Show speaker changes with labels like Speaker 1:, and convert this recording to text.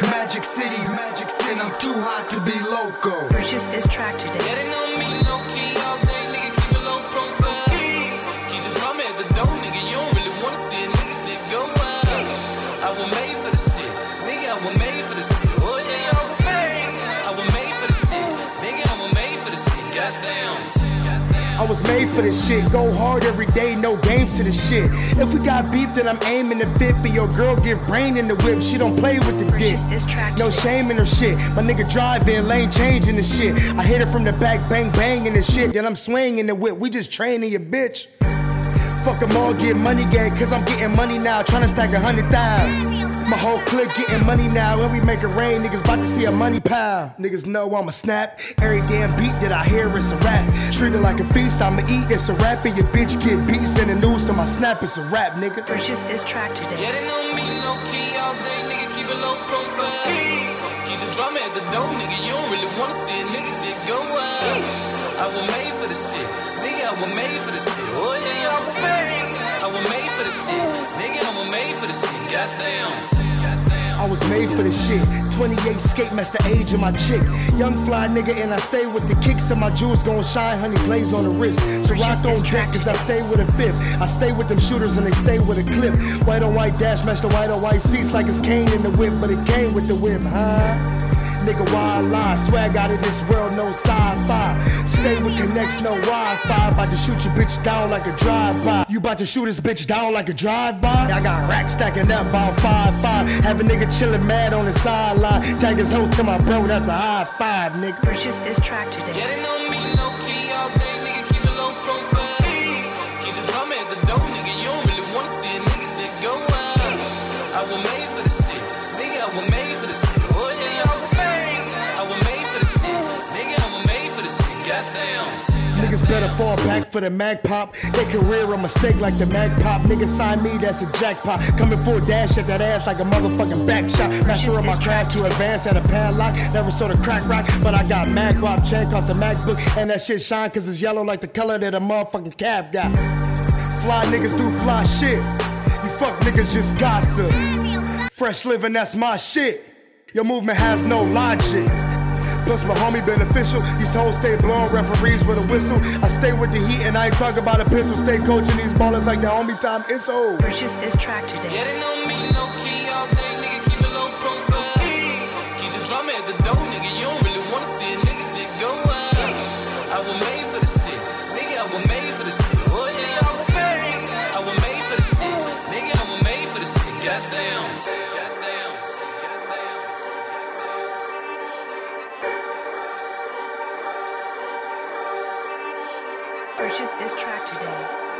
Speaker 1: need Majik City magic sin, I'm too hot to be local.
Speaker 2: Purchase this track today.
Speaker 3: Yeah, they know me low key all day, nigga. Keep it low profile. Keep the drama at the door, nigga. You don't really wanna see a nigga just go out. I was made for the shit, nigga. I was made for the shit. Oh yeah, I was made for the shit, nigga. I was made for the shit. Goddamn.
Speaker 4: I was made for this shit. Go hard every day, no games to the shit. If we got beef, then I'm aiming the fit for your girl. Get brain in the whip. She don't play with the dick.
Speaker 2: This
Speaker 4: No shame in her shit. My nigga driving, lane changing the shit. I hit her from the back, bang bang in the shit. Then I'm swinging the whip. We just training your bitch. Fuck them all, get money gang, cause I'm getting money now. Tryna stack a hundred thousand. My whole clique getting money now. When we make it rain, niggas about to see a money pile. Niggas know I'm a snap. Every damn beat that I hear is a rap. Treat it like a feast, I'ma eat, it's a rap. And your bitch get beat, send the news to my snap, it's a rap, nigga.
Speaker 2: Purchase this track today.
Speaker 3: Yeah, they know me low key all day, nigga. Keep it low profile. Keep the drama at the door, nigga. You don't really wanna see a nigga just go out. I was made for the shit, nigga. I was made for the shit. Oh yeah, I was made for the shit, nigga. I was made for the shit. Goddamn.
Speaker 4: I was made for this shit. 28 skate the age of my chick. Young fly nigga, and I stay with the kicks, and my jewels gon' shine, honey glaze on the wrist. So rock on deck, cause I stay with a fifth. I stay with them shooters, and they stay with a clip. White on white dash, match the white on white seats like it's Kane in the whip, but it came with the whip, huh? Nigga, why I lie? Swag out of this world, no sci-fi. Stay with connects, no Wi-Fi. About to shoot your bitch down like a drive-by. You about to shoot this bitch down like a drive-by? I got racks stacking up about five five. Have a nigga chillin' mad on the sideline. Tag his hoe to my bro, that's a high five, nigga.
Speaker 2: Purchase this track today.
Speaker 3: Yeah, they know me low key all day, nigga. Keep it low profile. Keep the drama at the door, nigga. You don't really wanna see a nigga just go out. I was made for the shit, nigga. I was made for the shit. Oh yeah,
Speaker 4: Niggas better fall back for the mag pop. They career a mistake like the mag pop. Niggas sign me, that's a jackpot. Coming full dash at that ass like a motherfucking back shot. Master of my craft to advance at a padlock. Never saw the crack rock, but I got mag wop chain cost a MacBook. And that shit shine cause it's yellow like the color that a motherfucking cab got. Fly niggas do fly shit. You fuck niggas just gossip. Fresh living, that's my shit. Your movement has no logic. Plus my homie beneficial. These hoes stay blowing referees with a whistle. I stay with the heat and I ain't talking about a pistol. Stay coaching these ballers like the homie time it's old.
Speaker 2: Purchase this track today.
Speaker 3: Yeah, they know me low key all day, nigga. Keep it low profile. Keep the drama at the door, nigga. You don't really wanna see a
Speaker 2: Purchase this track today.